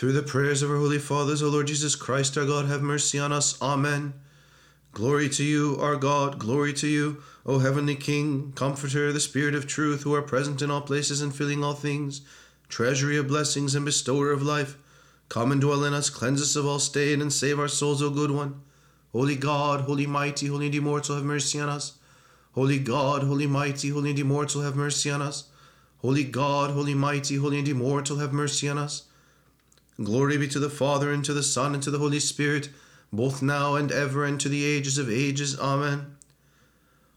Through the prayers of our holy fathers, O Lord Jesus Christ, our God, have mercy on us. Amen. Glory to you, our God, glory to you, O heavenly King, Comforter, the Spirit of truth, who are present in all places and filling all things, treasury of blessings and bestower of life. Come and dwell in us, cleanse us of all stain, and save our souls, O good one. Holy God, holy mighty, holy and immortal, have mercy on us. Holy God, holy mighty, holy and immortal, have mercy on us. Holy God, holy mighty, holy and immortal, have mercy on us. Glory be to the Father, and to the Son, and to the Holy Spirit, both now and ever, and to the ages of ages. Amen.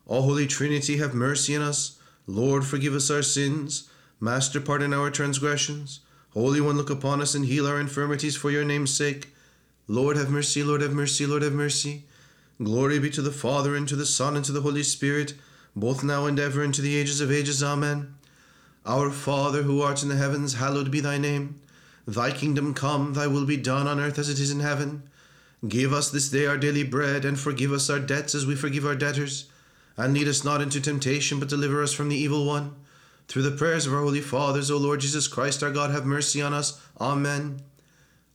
All Holy Trinity, have mercy on us. Lord, forgive us our sins. Master, pardon our transgressions. Holy One, look upon us and heal our infirmities for your name's sake. Lord, have mercy, Lord, have mercy, Lord, have mercy. Glory be to the Father, and to the Son, and to the Holy Spirit, both now and ever, and to the ages of ages. Amen. Our Father, who art in the heavens, hallowed be thy name. Thy kingdom come, thy will be done on earth as it is in heaven. Give us this day our daily bread, and forgive us our debts as we forgive our debtors. And lead us not into temptation, but deliver us from the evil one. Through the prayers of our holy fathers, O Lord Jesus Christ, our God, have mercy on us. Amen.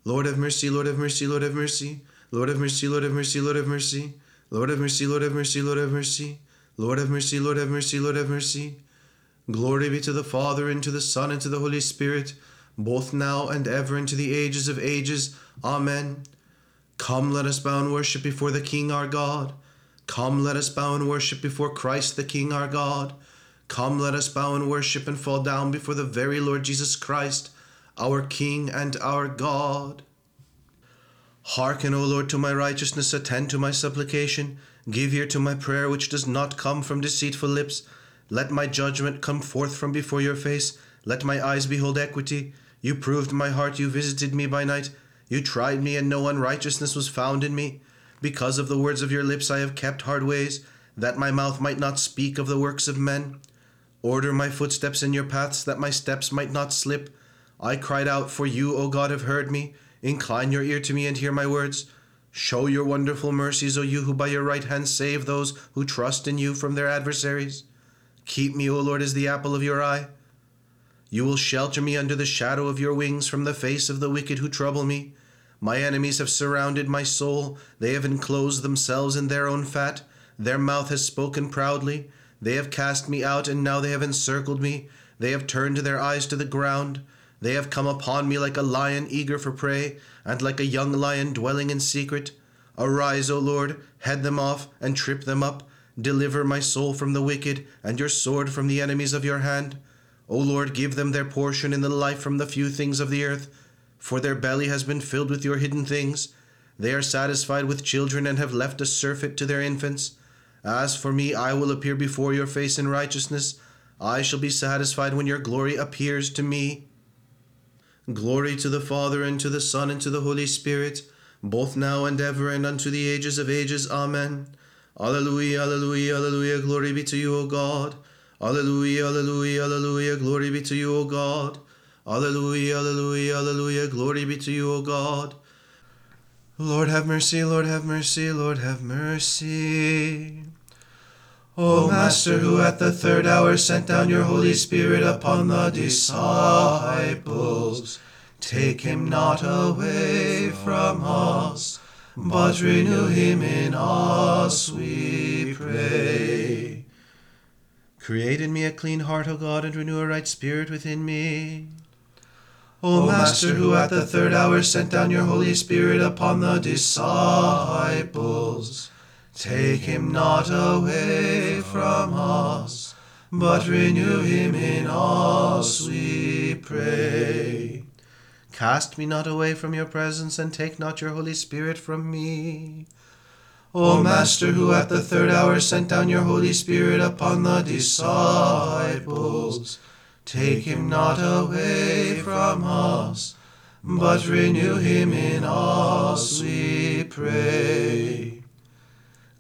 Lord have mercy, Lord have mercy, Lord have mercy. Lord have mercy, Lord have mercy, Lord have mercy. Lord have mercy, Lord have mercy, Lord have mercy. Lord have mercy, Lord have mercy, Lord have mercy. Glory be to the Father, and to the Son, and to the Holy Spirit both now and ever into the ages of ages. Amen. Come, let us bow and worship before the King our God. Come, let us bow and worship before Christ the King our God. Come, let us bow and worship and fall down before the very Lord Jesus Christ, our King and our God. Hearken, O Lord, to my righteousness, attend to my supplication. Give ear to my prayer, which does not come from deceitful lips. Let my judgment come forth from before your face. Let my eyes behold equity. You proved my heart, you visited me by night. You tried me, and no unrighteousness was found in me. Because of the words of your lips I have kept hard ways, that my mouth might not speak of the works of men. Order my footsteps in your paths, that my steps might not slip. I cried out, for you, O God, have heard me. Incline your ear to me and hear my words. Show your wonderful mercies, O you who by your right hand save those who trust in you from their adversaries. Keep me, O Lord, as the apple of your eye. You will shelter me under the shadow of your wings from the face of the wicked who trouble me. My enemies have surrounded my soul. They have enclosed themselves in their own fat. Their mouth has spoken proudly. They have cast me out, and now they have encircled me. They have turned their eyes to the ground. They have come upon me like a lion eager for prey, and like a young lion dwelling in secret. Arise, O Lord, head them off, and trip them up. Deliver my soul from the wicked, and your sword from the enemies of your hand. O Lord, give them their portion in the life from the few things of the earth, for their belly has been filled with your hidden things. They are satisfied with children and have left a surfeit to their infants. As for me, I will appear before your face in righteousness. I shall be satisfied when your glory appears to me. Glory to the Father, and to the Son, and to the Holy Spirit, both now and ever, and unto the ages of ages. Amen. Alleluia, alleluia, alleluia. Glory be to you, O God. Alleluia, alleluia, alleluia, glory be to you, O God. Alleluia, alleluia, alleluia, glory be to you, O God. Lord have mercy, Lord have mercy, Lord have mercy. O Master, who at the third hour sent down your Holy Spirit upon the disciples, take him not away from us, but renew him in us, we pray. Create in me a clean heart, O God, and renew a right spirit within me. O Master, who at the third hour sent down your Holy Spirit upon the disciples, take him not away from us, but renew him in us, we pray. Cast me not away from your presence, and take not your Holy Spirit from me. O Master, who at the third hour sent down your Holy Spirit upon the disciples, take him not away from us, but renew him in us, we pray.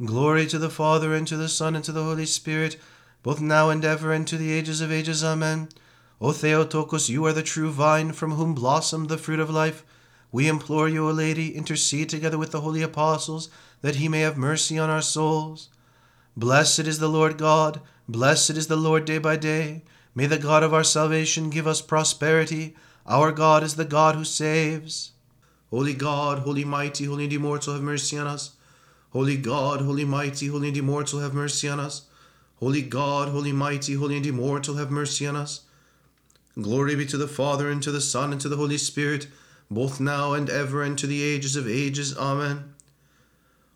Glory to the Father, and to the Son, and to the Holy Spirit, both now and ever, and to the ages of ages. Amen. O Theotokos, you are the true vine, from whom blossomed the fruit of life. We implore you, O Lady, intercede together with the holy apostles, that he may have mercy on our souls. Blessed is the Lord God, blessed is the Lord day by day. May the God of our salvation give us prosperity, Our God is the God who saves. Holy God, holy mighty, holy and immortal, have mercy on us. Holy God, holy mighty, holy and immortal, have mercy on us. Holy God, holy mighty, holy and immortal, have mercy on us. Glory be to the Father, and to the Son, and to the Holy Spirit, both now and ever, and to the ages of ages. Amen.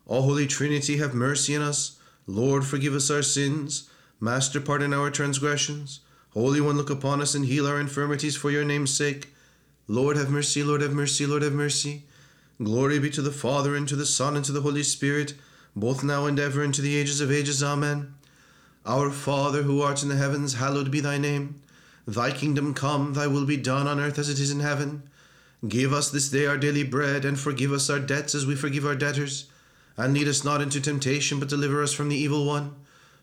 All Holy Trinity, have mercy on us. Lord, forgive us our sins. Master, pardon our transgressions. Holy One, look upon us and heal our infirmities for your name's sake. Lord, have mercy, Lord, have mercy, Lord, have mercy. Glory be to the Father, and to the Son, and to the Holy Spirit, both now and ever, and to the ages of ages. Amen. Our Father, who art in the heavens, hallowed be thy name. Thy kingdom come, thy will be done on earth as it is in heaven. Give us this day our daily bread, and forgive us our debts as we forgive our debtors. And lead us not into temptation, but deliver us from the evil one.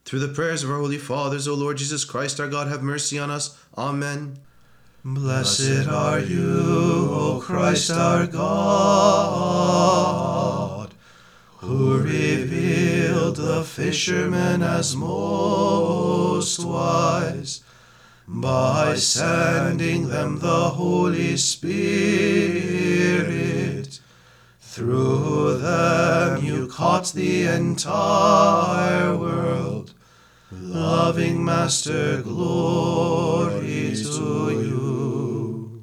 Through the prayers of our holy fathers, O Lord Jesus Christ, our God, have mercy on us. Amen. Blessed are you, O Christ our God, who revealed the fishermen as most wise by sending them the Holy Spirit. Through them you caught the entire world. Loving Master, glory to you.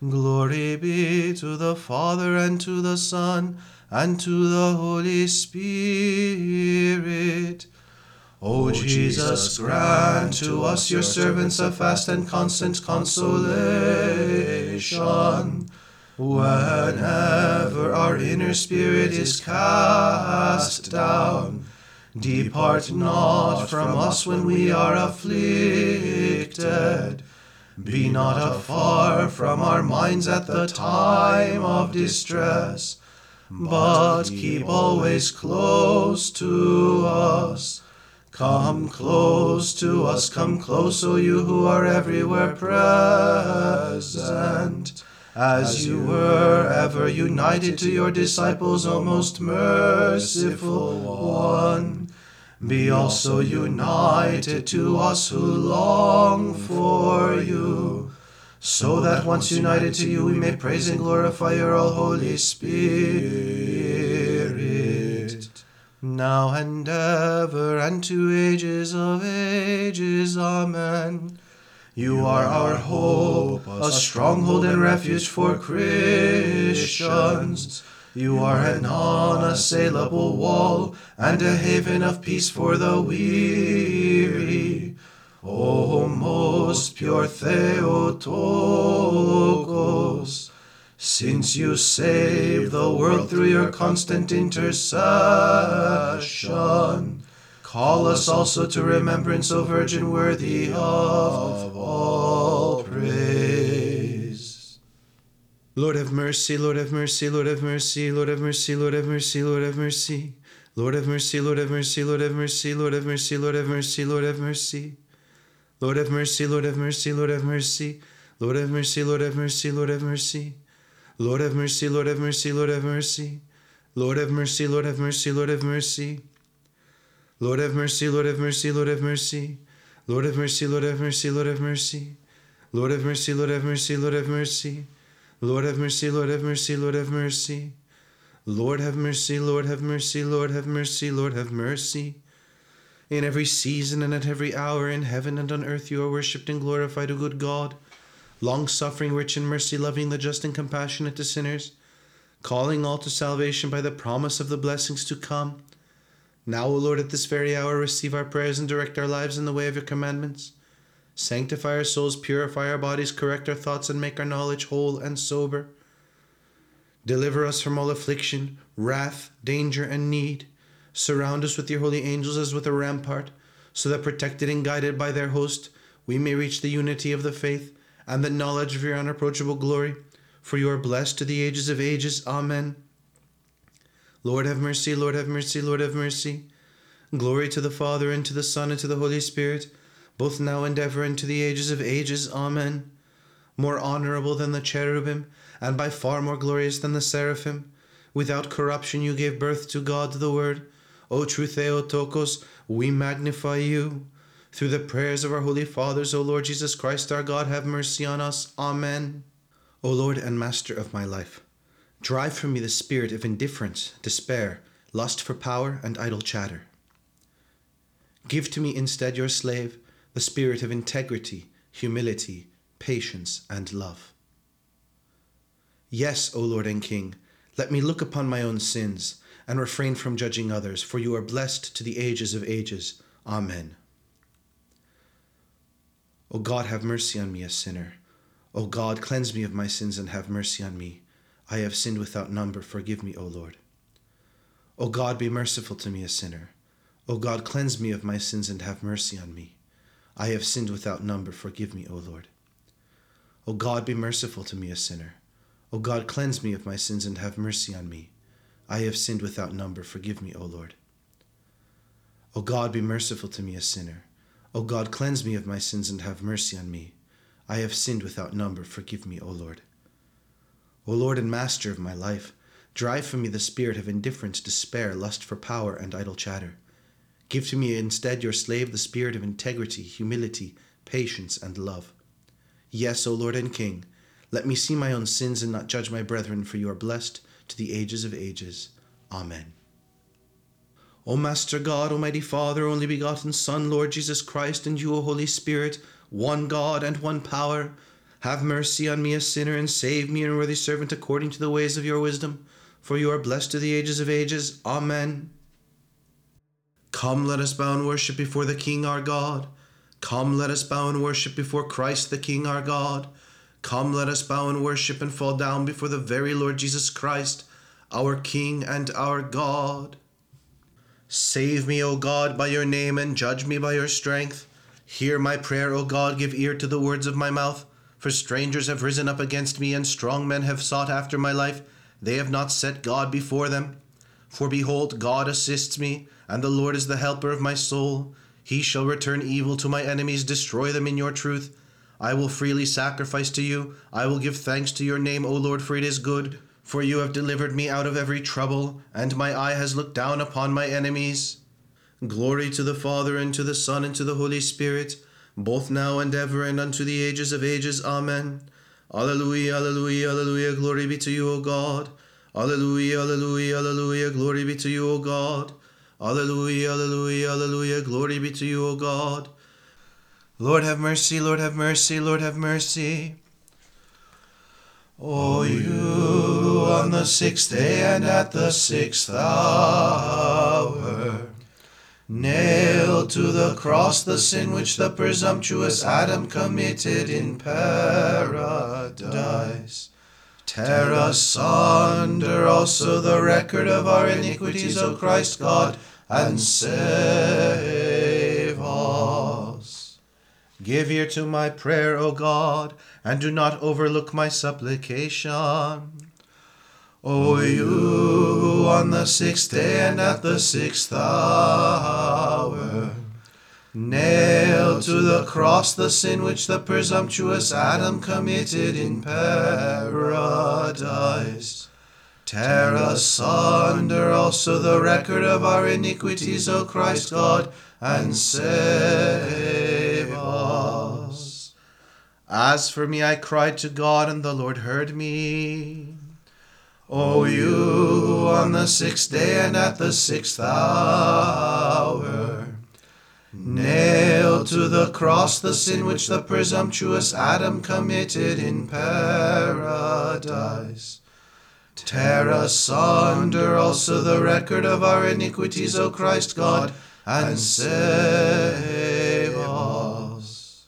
Glory be to the Father and to the Son and to the Holy Spirit. O Jesus, grant to us, your servants, a fast and constant consolation. Whenever our inner spirit is cast down, depart not from us when we are afflicted. Be not afar from our minds at the time of distress, but keep always close to us. Come close to us, come close, O you who are everywhere present. As you were ever united to your disciples, O most merciful one, be also united to us who long for you, so that once united to you we may praise and glorify your all Holy Spirit, now and ever and to ages of ages. Amen. You are our hope, a stronghold and refuge for Christians. You are an unassailable wall and a haven of peace for the weary. O most pure Theotokos, since you save the world through your constant intercession, call us also to remembrance, O Virgin worthy of all praise. Lord have mercy, Lord have mercy, Lord have mercy, Lord have mercy, Lord have mercy, Lord have mercy. Lord have mercy, Lord have mercy, Lord have mercy, Lord have mercy, Lord have mercy, Lord have mercy. Lord have mercy, Lord have mercy, Lord have mercy. Lord have mercy, Lord have mercy, Lord have mercy. Lord have mercy, Lord have mercy, Lord have mercy. Lord have mercy, Lord have mercy, Lord have mercy. Lord have mercy, Lord have mercy, Lord have mercy. Lord have mercy, Lord have mercy, Lord have mercy. Lord have mercy, Lord have mercy, Lord have mercy. Lord have mercy, Lord have mercy, Lord have mercy. Lord have mercy, Lord have mercy, Lord have mercy, Lord have mercy. In every season and at every hour, in heaven and on earth, you are worshipped and glorified, O good God, long suffering, rich in mercy, loving the just and compassionate to sinners, calling all to salvation by the promise of the blessings to come. Now, O Lord, at this very hour, receive our prayers and direct our lives in the way of your commandments. Sanctify our souls, purify our bodies, correct our thoughts, and make our knowledge whole and sober. Deliver us from all affliction, wrath, danger, and need. Surround us with your holy angels as with a rampart, so that protected and guided by their host, we may reach the unity of the faith and the knowledge of your unapproachable glory. For you are blessed to the ages of ages. Amen. Lord have mercy, Lord have mercy, Lord have mercy. Glory to the Father, and to the Son, and to the Holy Spirit, both now and ever, and to the ages of ages. Amen. More honorable than the cherubim, and by far more glorious than the seraphim, without corruption you gave birth to God the Word. O true Theotokos, we magnify you. Through the prayers of our holy fathers, O Lord Jesus Christ our God, have mercy on us. Amen. O Lord and Master of my life, drive from me the spirit of indifference, despair, lust for power, and idle chatter. Give to me instead, your slave, the spirit of integrity, humility, patience, and love. Yes, O Lord and King, let me look upon my own sins and refrain from judging others, for you are blessed to the ages of ages. Amen. O God, have mercy on me, a sinner. O God, cleanse me of my sins and have mercy on me. I have sinned without number. Forgive me, O Lord. O God, be merciful to me, a sinner. O God, cleanse me of my sins and have mercy on me. I have sinned without number. Forgive me, O Lord. O God, be merciful to me, a sinner. O God, cleanse me of my sins and have mercy on me. I have sinned without number. Forgive me, O Lord. O God, be merciful to me, a sinner. O God, cleanse me of my sins and have mercy on me. I have sinned without number. Forgive me, O Lord. O Lord and Master of my life, drive from me the spirit of indifference, despair, lust for power, and idle chatter. Give to me instead, your slave, the spirit of integrity, humility, patience, and love. Yes, O Lord and King, let me see my own sins and not judge my brethren, for you are blessed to the ages of ages. Amen. O Master God, Almighty Father, only begotten Son, Lord Jesus Christ, and you, O Holy Spirit, one God and one power. Have mercy on me, a sinner, and save me, an worthy servant, according to the ways of your wisdom. For you are blessed to the ages of ages. Amen. Come, let us bow and worship before the King our God. Come, let us bow and worship before Christ the King our God. Come, let us bow and worship and fall down before the very Lord Jesus Christ, our King and our God. Save me, O God, by your name, and judge me by your strength. Hear my prayer, O God, give ear to the words of my mouth. For strangers have risen up against me, and strong men have sought after my life. They have not set God before them. For behold, God assists me, and the Lord is the helper of my soul. He shall return evil to my enemies, destroy them in your truth. I will freely sacrifice to you. I will give thanks to your name, O Lord, for it is good. For you have delivered me out of every trouble, and my eye has looked down upon my enemies. Glory to the Father, and to the Son, and to the Holy Spirit, both now and ever, and unto the ages of ages. Amen. Alleluia, alleluia, alleluia, glory be to you, O God. Alleluia, alleluia, alleluia, glory be to you, O God. Alleluia, alleluia, alleluia, glory be to you, O God. Lord have mercy, Lord have mercy, Lord have mercy. O you on the sixth day and at the sixth hour nailed to the cross the sin which the presumptuous Adam committed in paradise. Tear asunder also the record of our iniquities, O Christ God, and save us. Give ear to my prayer, O God, and do not overlook my supplication. O you on the sixth day and at the sixth hour nailed to the cross the sin which the presumptuous Adam committed in paradise. Tear asunder also the record of our iniquities, O Christ God, and save us. As for me, I cried to God, and the Lord heard me. O you who on the sixth day and at the sixth hour nailed to the cross the sin which the presumptuous Adam committed in paradise. Tear asunder also the record of our iniquities, O Christ God, and save us.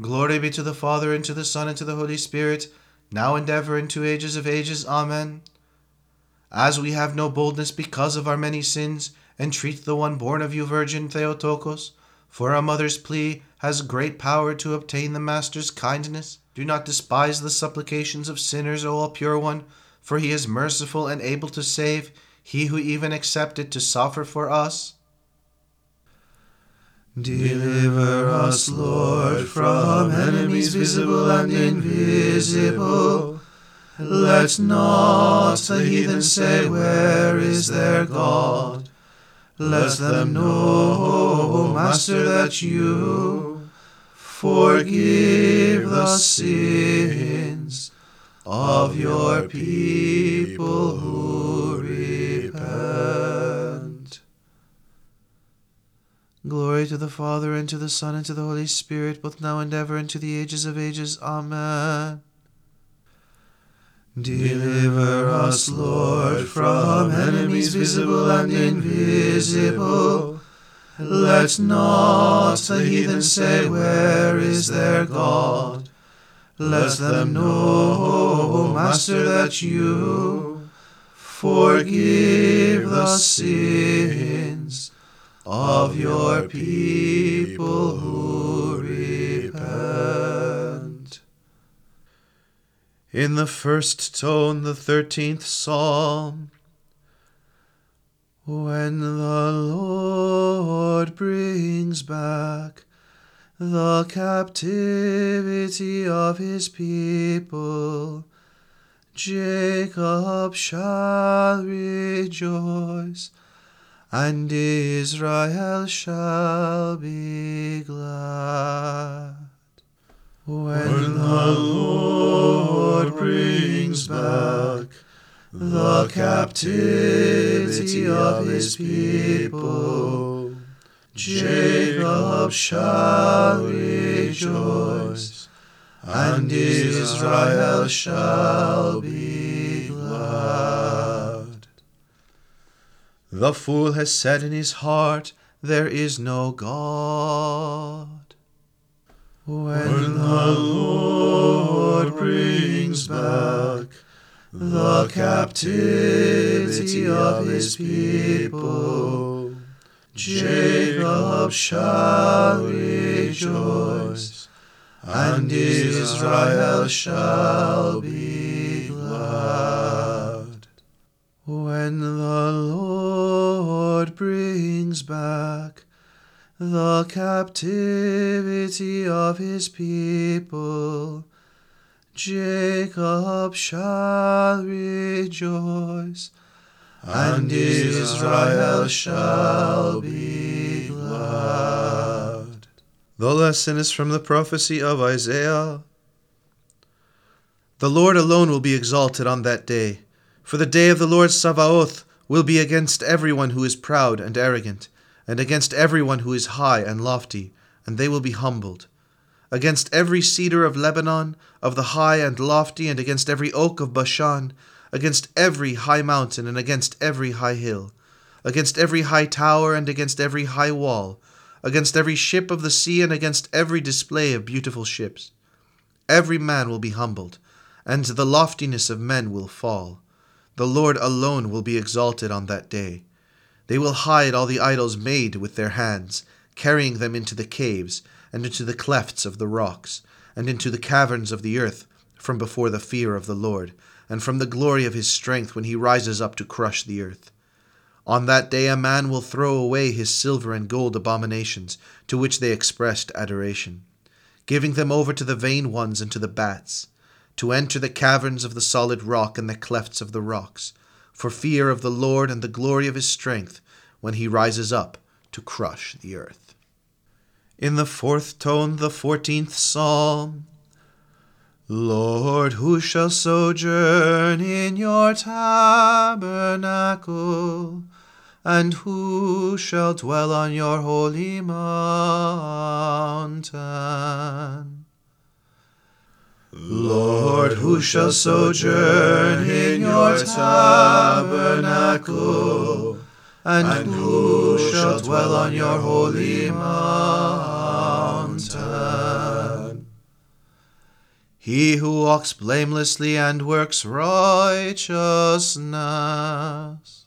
Glory be to the Father, and to the Son, and to the Holy Spirit, now and ever, and to ages of ages. Amen. As we have no boldness because of our many sins, entreat the one born of you, Virgin Theotokos, for a mother's plea has great power to obtain the Master's kindness. Do not despise the supplications of sinners, O all pure one, for he is merciful and able to save, he who even accepted to suffer for us. Deliver us, Lord, from enemies visible and invisible. Let not the heathen say, Where is their God? Let them know, Master, that you forgive the sins of your people Glory to the Father, and to the Son, and to the Holy Spirit, both now and ever, and to the ages of ages. Amen. Deliver us, Lord, from enemies visible and invisible. Let not the heathen say, Where is their God? Let them know, O Master, that you forgive the sins of your people who repent. In the first tone, the thirteenth psalm. When the Lord brings back the captivity of his people, Jacob shall rejoice, and Israel shall be glad. When the Lord brings back the captivity of his people, Jacob shall rejoice, and Israel shall be The fool has said in his heart, There is no God. When the Lord brings back the captivity of his people, Jacob shall rejoice, and Israel shall be glad. When the Lord brings back the captivity of his people, Jacob shall rejoice, and Israel shall be glad. The lesson is from the prophecy of Isaiah. The Lord alone will be exalted on that day, for the day of the Lord Sabaoth will be against everyone who is proud and arrogant, and against everyone who is high and lofty, and they will be humbled. Against every cedar of Lebanon, of the high and lofty, and against every oak of Bashan, against every high mountain, and against every high hill, against every high tower, and against every high wall, against every ship of the sea, and against every display of beautiful ships. Every man will be humbled, and the loftiness of men will fall. The Lord alone will be exalted on that day. They will hide all the idols made with their hands, carrying them into the caves, and into the clefts of the rocks, and into the caverns of the earth, from before the fear of the Lord, and from the glory of his strength when he rises up to crush the earth. On that day a man will throw away his silver and gold abominations, to which they expressed adoration, giving them over to the vain ones and to the bats, to enter the caverns of the solid rock and the clefts of the rocks, for fear of the Lord and the glory of his strength, when he rises up to crush the earth. In the fourth tone, the fourteenth psalm. Lord, who shall sojourn in your tabernacle? And who shall dwell on your holy mountain? Lord, who shall sojourn in your tabernacle? And who shall dwell on your holy mountain? He who walks blamelessly and works righteousness.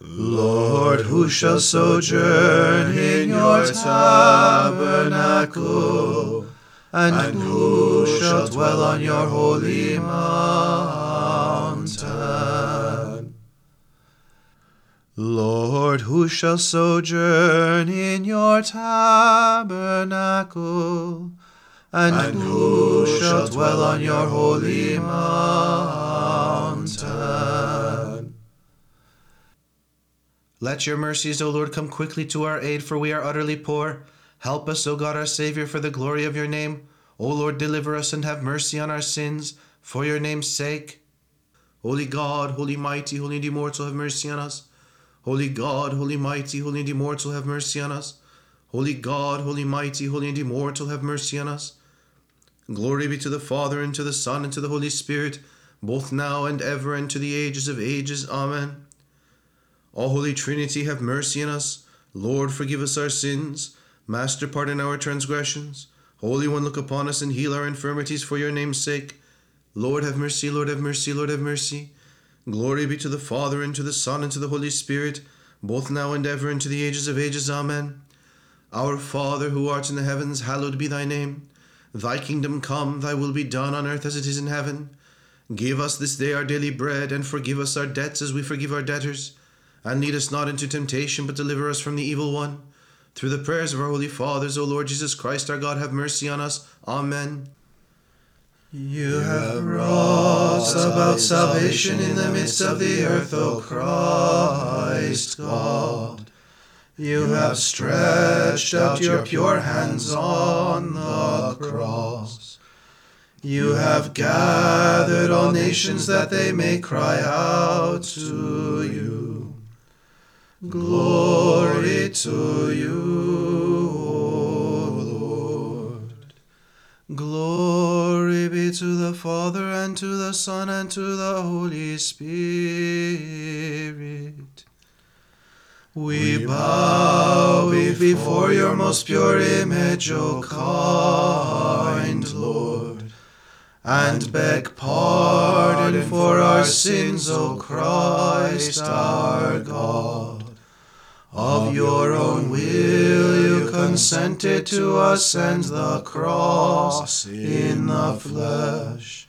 Lord, who shall sojourn in your tabernacle? And who shall dwell on your holy mountain? Lord, who shall sojourn in your tabernacle? And who shall dwell on your holy mountain? Let your mercies, O Lord, come quickly to our aid, for we are utterly poor. Help us, O God our Saviour, for the glory of your name. O Lord, deliver us and have mercy on our sins, for your name's sake. Holy God, holy mighty, holy and immortal, have mercy on us. Holy God, holy mighty, holy and immortal, have mercy on us. Holy God, holy mighty, holy and immortal, have mercy on us. Glory be to the Father, and to the Son, and to the Holy Spirit, both now and ever, and to the ages of ages. Amen. All Holy Trinity, have mercy on us. Lord, forgive us our sins. Master, pardon our transgressions. Holy One, look upon us and heal our infirmities for your name's sake. Lord, have mercy, Lord, have mercy, Lord, have mercy. Glory be to the Father, and to the Son, and to the Holy Spirit, both now and ever, and to the ages of ages. Amen. Our Father, who art in the heavens, hallowed be thy name. Thy kingdom come, thy will be done on earth as it is in heaven. Give us this day our daily bread, and forgive us our debts as we forgive our debtors. And lead us not into temptation, but deliver us from the evil one. Through the prayers of our holy fathers, O Lord Jesus Christ, our God, have mercy on us. Amen. You have wrought about salvation in the midst of the earth, O Christ God. You have stretched out your pure hands on the cross. You have gathered all nations that they may cry out to you. Glory to you, O Lord. Glory be to the Father, and to the Son, and to the Holy Spirit. We bow before your most pure image, O kind Lord, and beg pardon for our sins, O Christ our God. Of your own will you consented to ascend the cross in the flesh,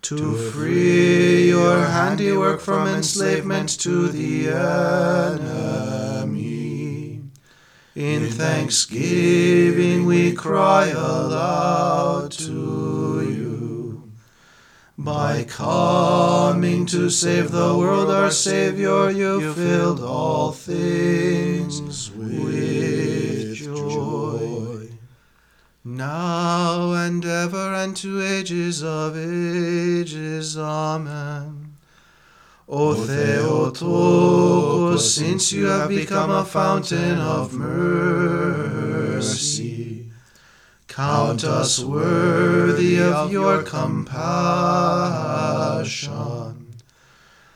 to free your handiwork from enslavement to the enemy. In thanksgiving we cry aloud to. By coming to save the world, our Savior, you filled all things with joy. Now and ever and to ages of ages. Amen. O Theotokos, since you have become a fountain of mercy, count us worthy of your compassion.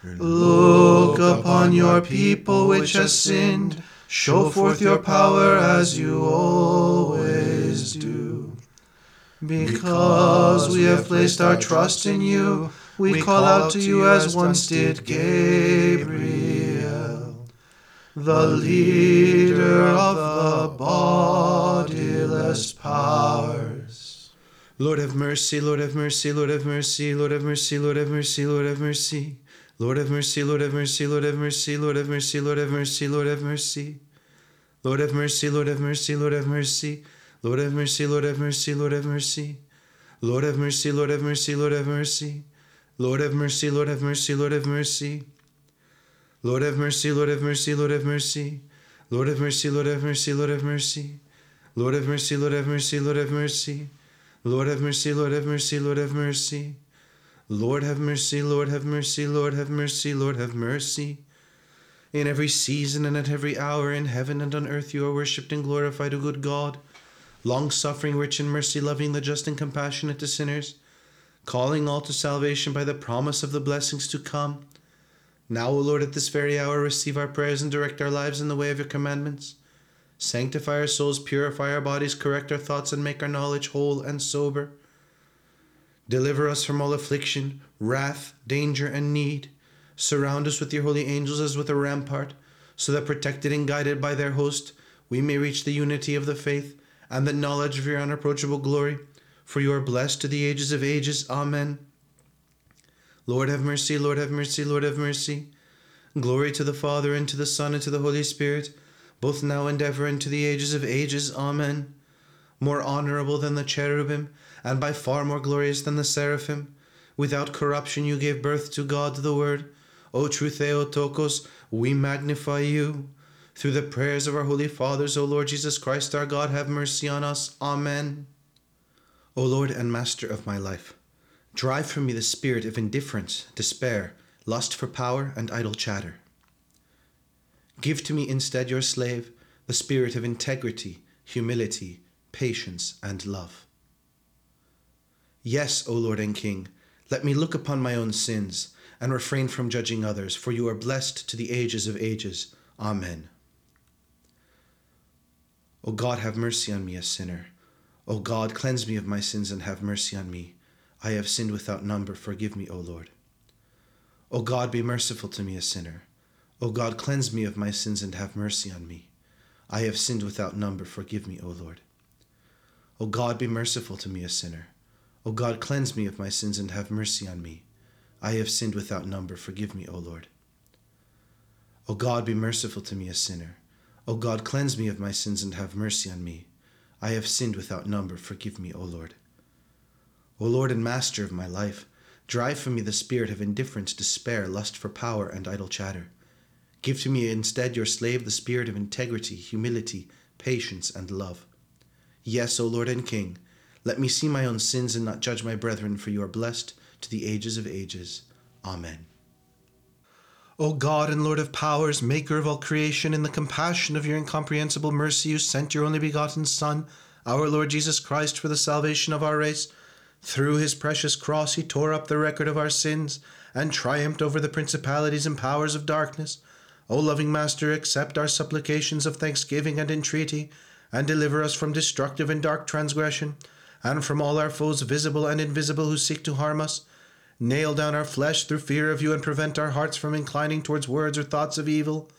Look upon your people which has sinned, show forth your power as you always do. Because we have placed our trust in you, we call out to you as once did Gabriel, the leader of the bodiless powers. Lord have mercy, Lord have mercy, Lord have mercy, Lord have mercy, Lord have mercy, Lord have mercy. Lord have mercy, Lord have mercy, Lord have mercy, Lord have mercy, Lord have mercy, Lord have mercy. Lord have mercy, Lord have mercy, Lord have mercy. Lord have mercy, Lord have mercy, Lord have mercy. Lord have mercy, Lord have mercy, Lord have mercy. Lord have mercy, Lord have mercy, Lord have mercy. Lord have mercy, Lord have mercy, Lord have mercy. Lord have mercy, Lord have mercy, Lord have mercy. Lord have mercy, Lord have mercy, Lord have mercy. Lord have mercy, Lord have mercy, Lord have mercy. Lord have mercy, Lord have mercy, Lord have mercy, Lord have mercy. In every season and at every hour, in heaven and on earth, you are worshipped and glorified, O good God, long suffering, rich in mercy, loving the just and compassionate to sinners, calling all to salvation by the promise of the blessings to come. Now, O Lord, at this very hour, receive our prayers and direct our lives in the way of your commandments. Sanctify our souls, purify our bodies, correct our thoughts, and make our knowledge whole and sober. Deliver us from all affliction, wrath, danger, and need. Surround us with your holy angels as with a rampart, so that protected and guided by their host, we may reach the unity of the faith and the knowledge of your unapproachable glory. For you are blessed to the ages of ages. Amen. Lord have mercy, Lord have mercy, Lord have mercy. Glory to the Father, and to the Son, and to the Holy Spirit, both now and ever, and to the ages of ages. Amen. More honorable than the cherubim, and by far more glorious than the seraphim, without corruption you gave birth to God the Word. O true Theotokos, we magnify you. Through the prayers of our holy fathers, O Lord Jesus Christ, our God, have mercy on us. Amen. O Lord and Master of my life, Drive from me the spirit of indifference, despair, lust for power, and idle chatter. Give to me instead, your slave, the spirit of integrity, humility, patience, and love. Yes, O Lord and King, let me look upon my own sins and refrain from judging others, for you are blessed to the ages of ages. Amen. O God, have mercy on me, a sinner. O God, cleanse me of my sins and have mercy on me. I have sinned without number. Forgive me, O Lord. O God, be merciful to me, a sinner. O God, cleanse me of my sins and have mercy on me. I have sinned without number. Forgive me, O Lord. O God, be merciful to me, a sinner. O God, cleanse me of my sins and have mercy on me. I have sinned without number. Forgive me, O Lord. O God, be merciful to me, a sinner. O God, cleanse me of my sins and have mercy on me. I have sinned without number. Forgive me, O Lord. O Lord and Master of my life, drive from me the spirit of indifference, despair, lust for power, and idle chatter. Give to me instead, your slave, the spirit of integrity, humility, patience, and love. Yes, O Lord and King, let me see my own sins and not judge my brethren, for you are blessed to the ages of ages. Amen. O God and Lord of powers, maker of all creation, in the compassion of your incomprehensible mercy, you sent your only begotten Son, our Lord Jesus Christ, for the salvation of our race. Through his precious cross, he tore up the record of our sins and triumphed over the principalities and powers of darkness. O loving Master, accept our supplications of thanksgiving and entreaty, and deliver us from destructive and dark transgression, and from all our foes, visible and invisible, who seek to harm us. Nail down our flesh through fear of you, and prevent our hearts from inclining towards words or thoughts of evil,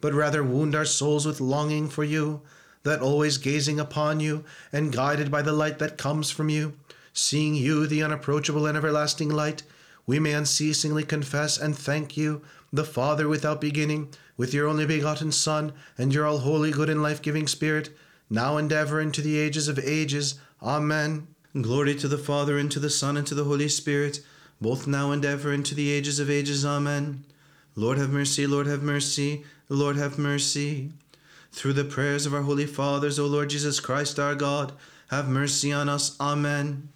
but rather wound our souls with longing for you, that always gazing upon you, and guided by the light that comes from you, seeing you, the unapproachable and everlasting light, we may unceasingly confess and thank you, the Father without beginning, with your only begotten Son, and your all holy, good, and life giving Spirit, now and ever, and to the ages of ages. Amen. Glory to the Father, and to the Son, and to the Holy Spirit, both now and ever, and to the ages of ages. Amen. Lord have mercy, Lord have mercy, Lord have mercy. Through the prayers of our holy fathers, O Lord Jesus Christ our God, have mercy on us. Amen.